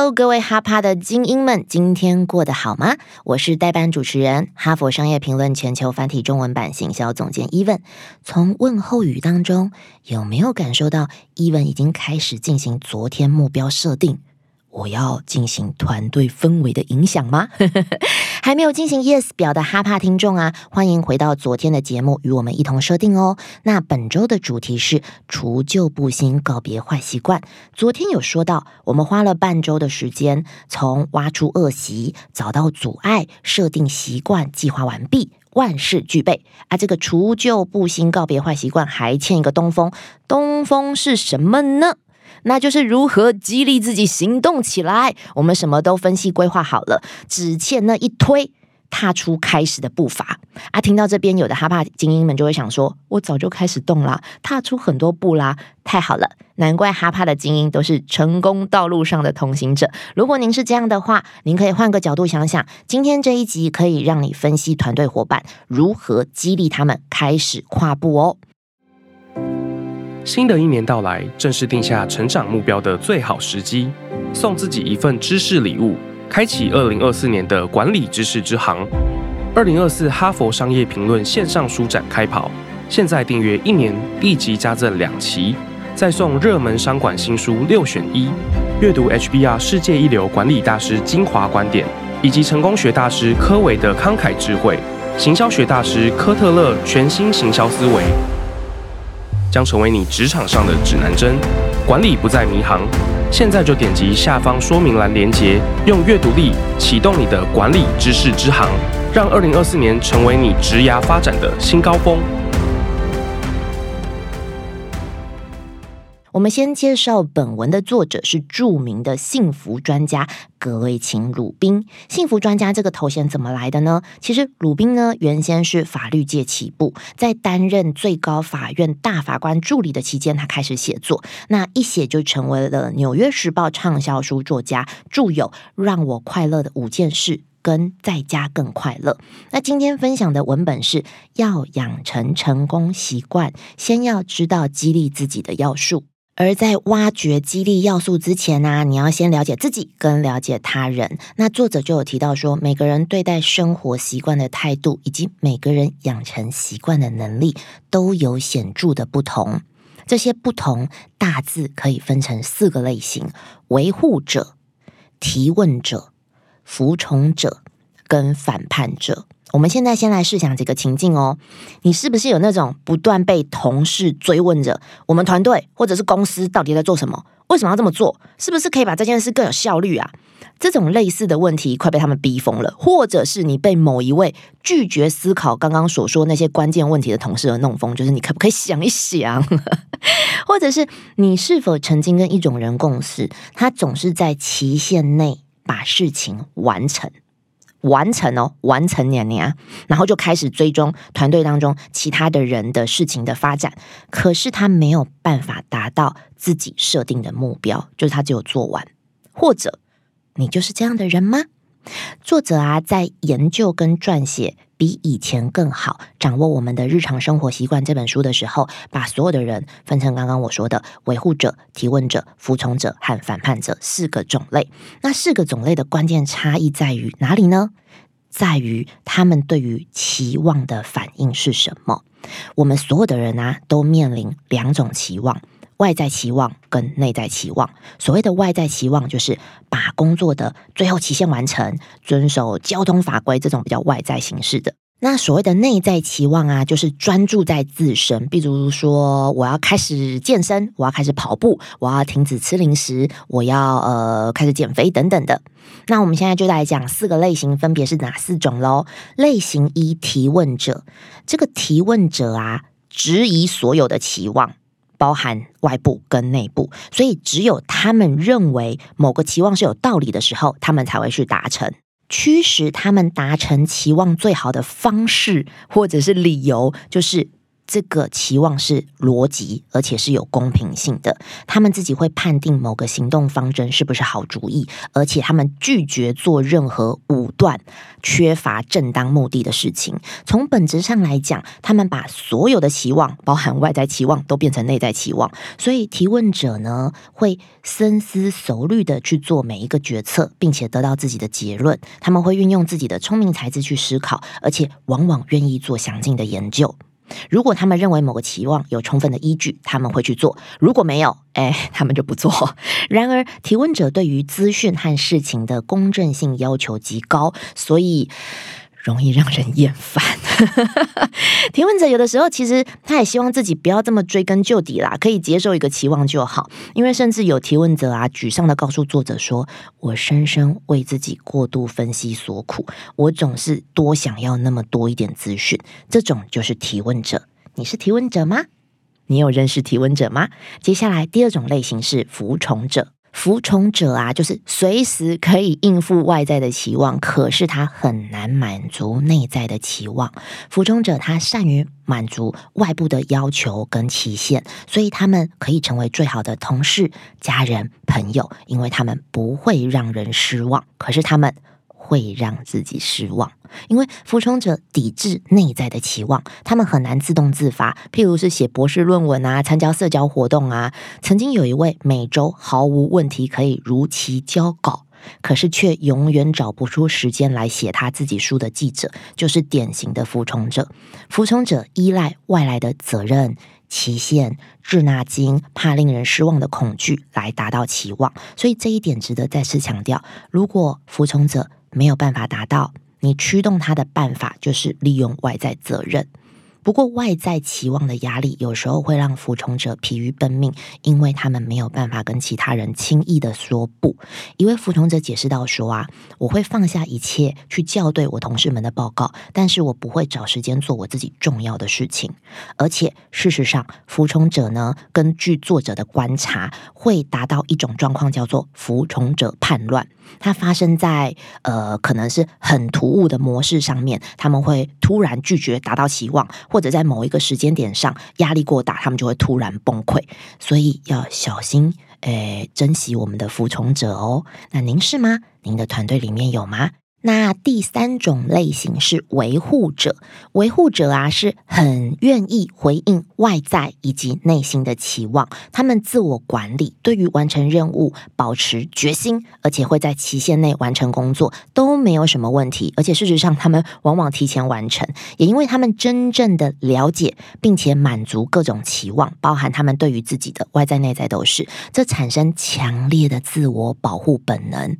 Hello，各位哈帕的精英们，今天过得好吗？我是代班主持人，哈佛商业评论全球繁体中文版行销总监伊文。从问候语当中，有没有感受到伊文已经开始进行昨天目标设定？我要进行团队氛围的影响吗？还没有进行 Yes 表的哈帕听众啊，欢迎回到昨天的节目，与我们一同设定哦。那本周的主题是除旧布新，告别坏习惯。昨天有说到，我们花了半周的时间，从挖出恶习、找到阻碍、设定习惯、计划完毕，万事俱备啊。这个除旧布新，告别坏习惯，还欠一个东风。东风是什么呢？那就是如何激励自己行动起来。我们什么都分析规划好了，只欠那一推，踏出开始的步伐啊！听到这边，有的哈帕精英们就会想说：“我早就开始动啦，踏出很多步啦，太好了！难怪哈帕的精英都是成功道路上的同行者。如果您是这样的话，您可以换个角度想想，今天这一集可以让你分析团队伙伴如何激励他们开始跨步哦。新的一年到来，正是定下成长目标的最好时机。送自己一份知识礼物，开启二零二四年的管理知识之行。二零二四哈佛商业评论线上书展开跑，现在订阅一年，立即加赠两期，再送热门商管新书六选一，阅读 HBR 世界一流管理大师精华观点，以及成功学大师科维的慷慨智慧，行销学大师科特勒全新行销思维。将成为你职场上的指南针，管理不再迷航。现在就点击下方说明栏连接，用阅读力启动你的管理知识之航，让二零二四年成为你职涯发展的新高峰。我们先介绍本文的作者是著名的幸福专家格雷琴·鲁宾。幸福专家这个头衔怎么来的呢？其实鲁宾呢，原先是法律界起步，在担任最高法院大法官助理的期间，他开始写作，那一写就成为了《纽约时报》畅销书作家，著有《让我快乐的五件事》跟《在家更快乐》。那今天分享的文本是要养成成功习惯，先要知道激励自己的要素。而在挖掘激励要素之前呢，你要先了解自己，跟了解他人。那作者就有提到说，每个人对待生活习惯的态度，以及每个人养成习惯的能力，都有显著的不同。这些不同大致可以分成四个类型：维护者、提问者、服从者跟反叛者。我们现在先来试想几个情境哦，你是不是有那种不断被同事追问着，我们团队或者是公司到底在做什么？为什么要这么做？是不是可以把这件事更有效率啊？这种类似的问题快被他们逼疯了，或者是你被某一位拒绝思考刚刚所说那些关键问题的同事而弄疯，就是你可不可以想一想？或者是你是否曾经跟一种人共事，他总是在期限内把事情完成？完成哦，完成年年，然后就开始追踪团队当中其他的人的事情的发展。可是他没有办法达到自己设定的目标，就是他只有做完。或者你就是这样的人吗？作者啊，在研究跟撰写。比以前更好掌握我们的日常生活习惯这本书的时候，把所有的人分成刚刚我说的维护者、提问者、服从者和反叛者四个种类。那四个种类的关键差异在于哪里呢？在于他们对于期望的反应是什么。我们所有的人啊，都面临两种期望。外在期望跟内在期望，所谓的外在期望就是把工作的最后期限完成，遵守交通法规这种比较外在形式的。那所谓的内在期望啊，就是专注在自身，比如说我要开始健身，我要开始跑步，我要停止吃零食，我要呃开始减肥等等的。那我们现在就来讲四个类型，分别是哪四种喽？类型一提问者，这个提问者啊，质疑所有的期望。包含外部跟内部，所以只有他们认为某个期望是有道理的时候，他们才会去达成。驱使他们达成期望最好的方式或者是理由，就是这个期望是逻辑，而且是有公平性的。他们自己会判定某个行动方针是不是好主意，而且他们拒绝做任何武断、缺乏正当目的的事情。从本质上来讲，他们把所有的期望，包含外在期望，都变成内在期望。所以提问者呢，会深思熟虑的去做每一个决策，并且得到自己的结论。他们会运用自己的聪明才智去思考，而且往往愿意做详尽的研究。如果他们认为某个期望有充分的依据，他们会去做；如果没有，哎，他们就不做。然而，提问者对于资讯和事情的公正性要求极高，所以。容易让人厌烦。提问者有的时候其实他也希望自己不要这么追根究底啦，可以接受一个期望就好。因为甚至有提问者啊，沮丧的告诉作者说：“我深深为自己过度分析所苦，我总是多想要那么多一点资讯。”这种就是提问者。你是提问者吗？你有认识提问者吗？接下来第二种类型是服从者。服从者啊，就是随时可以应付外在的期望，可是他很难满足内在的期望。服从者他善于满足外部的要求跟期限，所以他们可以成为最好的同事、家人、朋友，因为他们不会让人失望。可是他们。会让自己失望，因为服从者抵制内在的期望，他们很难自动自发。譬如是写博士论文啊，参加社交活动啊。曾经有一位每周毫无问题可以如期交稿，可是却永远找不出时间来写他自己书的记者，就是典型的服从者。服从者依赖外来的责任、期限、滞纳金，怕令人失望的恐惧来达到期望。所以这一点值得再次强调：如果服从者没有办法达到，你驱动他的办法就是利用外在责任。不过，外在期望的压力有时候会让服从者疲于奔命，因为他们没有办法跟其他人轻易的说不。一位服从者解释到说：“啊，我会放下一切去校对我同事们的报告，但是我不会找时间做我自己重要的事情。而且，事实上，服从者呢，根据作者的观察，会达到一种状况，叫做服从者叛乱。它发生在呃，可能是很突兀的模式上面，他们会突然拒绝达到期望。”或者在某一个时间点上压力过大，他们就会突然崩溃，所以要小心，诶，珍惜我们的服从者哦。那您是吗？您的团队里面有吗？那第三种类型是维护者，维护者啊是很愿意回应外在以及内心的期望，他们自我管理，对于完成任务保持决心，而且会在期限内完成工作都没有什么问题，而且事实上他们往往提前完成，也因为他们真正的了解并且满足各种期望，包含他们对于自己的外在内在都是，这产生强烈的自我保护本能，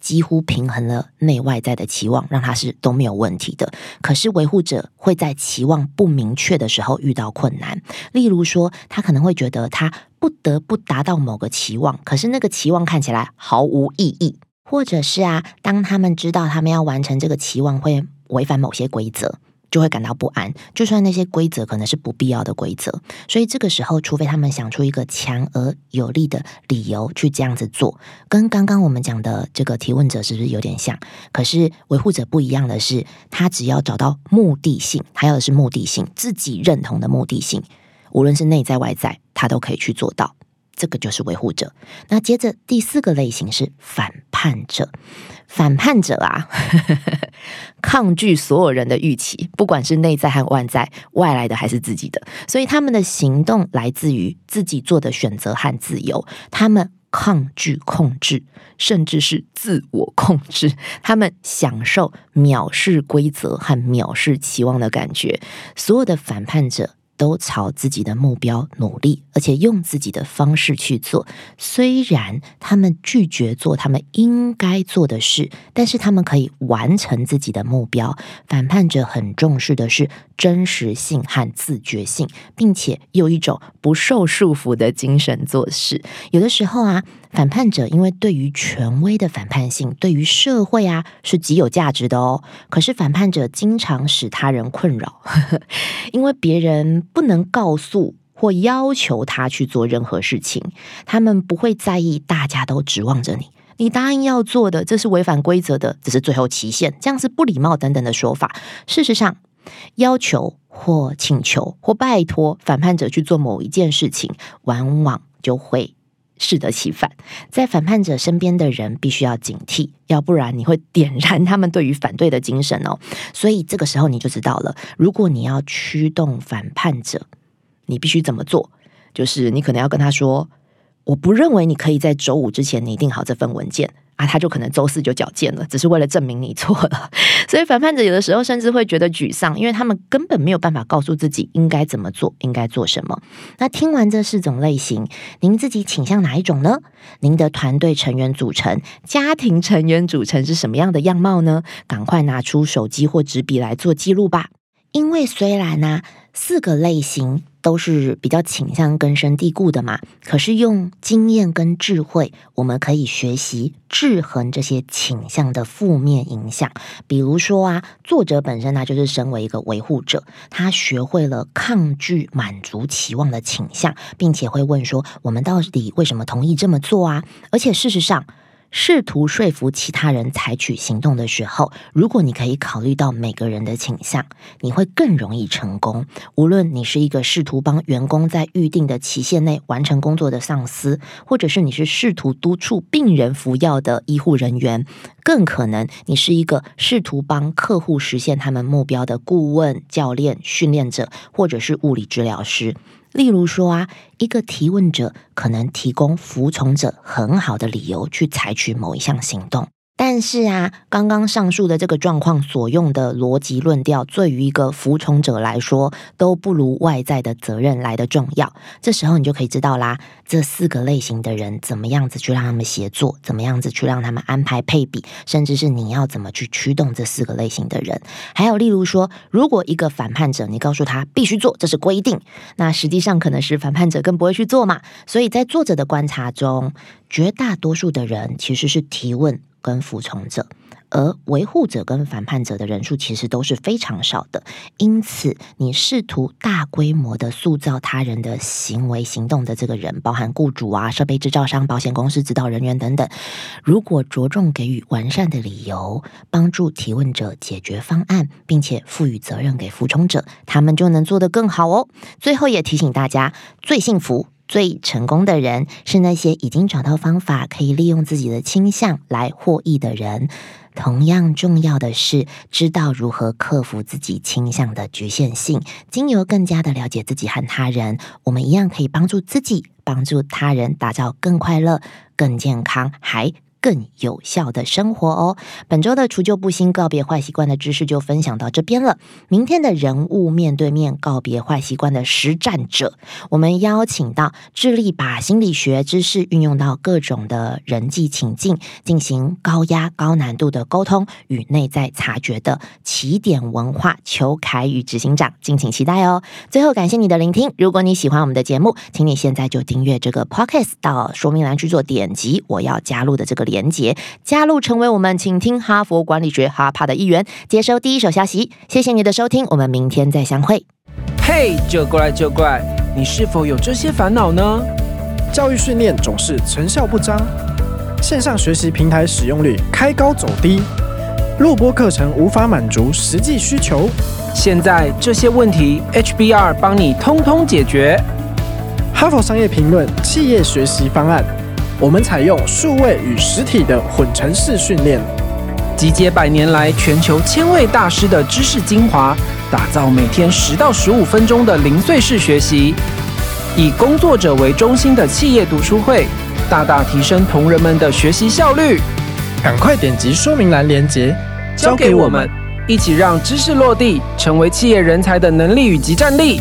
几乎平衡了内外。在的期望让他是都没有问题的，可是维护者会在期望不明确的时候遇到困难。例如说，他可能会觉得他不得不达到某个期望，可是那个期望看起来毫无意义，或者是啊，当他们知道他们要完成这个期望会违反某些规则。就会感到不安，就算那些规则可能是不必要的规则，所以这个时候，除非他们想出一个强而有力的理由去这样子做，跟刚刚我们讲的这个提问者是不是有点像？可是维护者不一样的是，他只要找到目的性，他要的是目的性，自己认同的目的性，无论是内在外在，他都可以去做到。这个就是维护者。那接着第四个类型是反叛者。反叛者啊，抗拒所有人的预期，不管是内在和外在，外来的还是自己的。所以他们的行动来自于自己做的选择和自由。他们抗拒控制，甚至是自我控制。他们享受藐视规则和藐视期望的感觉。所有的反叛者。都朝自己的目标努力，而且用自己的方式去做。虽然他们拒绝做他们应该做的事，但是他们可以完成自己的目标。反叛者很重视的是真实性和自觉性，并且有一种不受束缚的精神做事。有的时候啊。反叛者因为对于权威的反叛性，对于社会啊是极有价值的哦。可是反叛者经常使他人困扰，因为别人不能告诉或要求他去做任何事情，他们不会在意大家都指望着你，你答应要做的，这是违反规则的，这是最后期限，这样是不礼貌等等的说法。事实上。要求或请求或拜托反叛者去做某一件事情，往往就会适得其反。在反叛者身边的人必须要警惕，要不然你会点燃 他们对于反对的精神哦。所以这个时候你就知道了，如果你要驱动反叛者，你必须怎么做？就是你可能要跟他说：“我不认为你可以在周五之前拟定好这份文件。”啊，他就可能周四就矫健了，只是为了证明你错了。所以反叛者有的时候甚至会觉得沮丧，因为他们根本没有办法告诉自己应该怎么做，应该做什么。那听完这四种类型，您自己倾向哪一种呢？您的团队成员组成、家庭成员组成是什么样的样貌呢？赶快拿出手机或纸笔来做记录吧。因为虽然呢，四个类型。都是比较倾向根深蒂固的嘛，可是用经验跟智慧，我们可以学习制衡这些倾向的负面影响。比如说啊，作者本身呢就是身为一个维护者，他学会了抗拒满足期望的倾向，并且会问说：我们到底为什么同意这么做啊？而且事实上。试图说服其他人采取行动的时候，如果你可以考虑到每个人的倾向，你会更容易成功。无论你是一个试图帮员工在预定的期限内完成工作的上司，或者是你是试图督促病人服药的医护人员，更可能你是一个试图帮客户实现他们目标的顾问、教练、训练者，或者是物理治疗师。例如说啊，一个提问者可能提供服从者很好的理由去采取某一项行动。但是啊，刚刚上述的这个状况所用的逻辑论调，对于一个服从者来说，都不如外在的责任来的重要。这时候你就可以知道啦，这四个类型的人怎么样子去让他们协作，怎么样子去让他们安排配比，甚至是你要怎么去驱动这四个类型的人。还有例如说，如果一个反叛者，你告诉他必须做，这是规定，那实际上可能是反叛者更不会去做嘛。所以在作者的观察中，绝大多数的人其实是提问。跟服从者，而维护者跟反叛者的人数其实都是非常少的。因此，你试图大规模的塑造他人的行为行动的这个人，包含雇主啊、设备制造商、保险公司、指导人员等等，如果着重给予完善的理由，帮助提问者解决方案，并且赋予责任给服从者，他们就能做得更好哦。最后也提醒大家，最幸福。最成功的人是那些已经找到方法可以利用自己的倾向来获益的人。同样重要的是，知道如何克服自己倾向的局限性，经由更加的了解自己和他人，我们一样可以帮助自己、帮助他人，打造更快乐、更健康，还。更有效的生活哦。本周的除旧布新、告别坏习惯的知识就分享到这边了。明天的人物面对面告别坏习惯的实战者，我们邀请到致力把心理学知识运用到各种的人际情境，进行高压高难度的沟通与内在察觉的起点文化邱凯宇执行长，敬请期待哦。最后感谢你的聆听，如果你喜欢我们的节目，请你现在就订阅这个 podcast，到说明栏去做点击，我要加入的这个连接加入成为我们，请听哈佛管理学哈帕的一员，接收第一手消息。谢谢你的收听，我们明天再相会。嘿，就过来就过来，你是否有这些烦恼呢？教育训练总是成效不彰，线上学习平台使用率开高走低，录播课程无法满足实际需求。现在这些问题，HBR 帮你通通解决。哈佛商业评论企业学习方案。我们采用数位与实体的混成式训练，集结百年来全球千位大师的知识精华，打造每天十到十五分钟的零碎式学习，以工作者为中心的企业读书会，大大提升同仁们的学习效率。赶快点击说明栏链接，交给我们，一起让知识落地，成为企业人才的能力与即战力。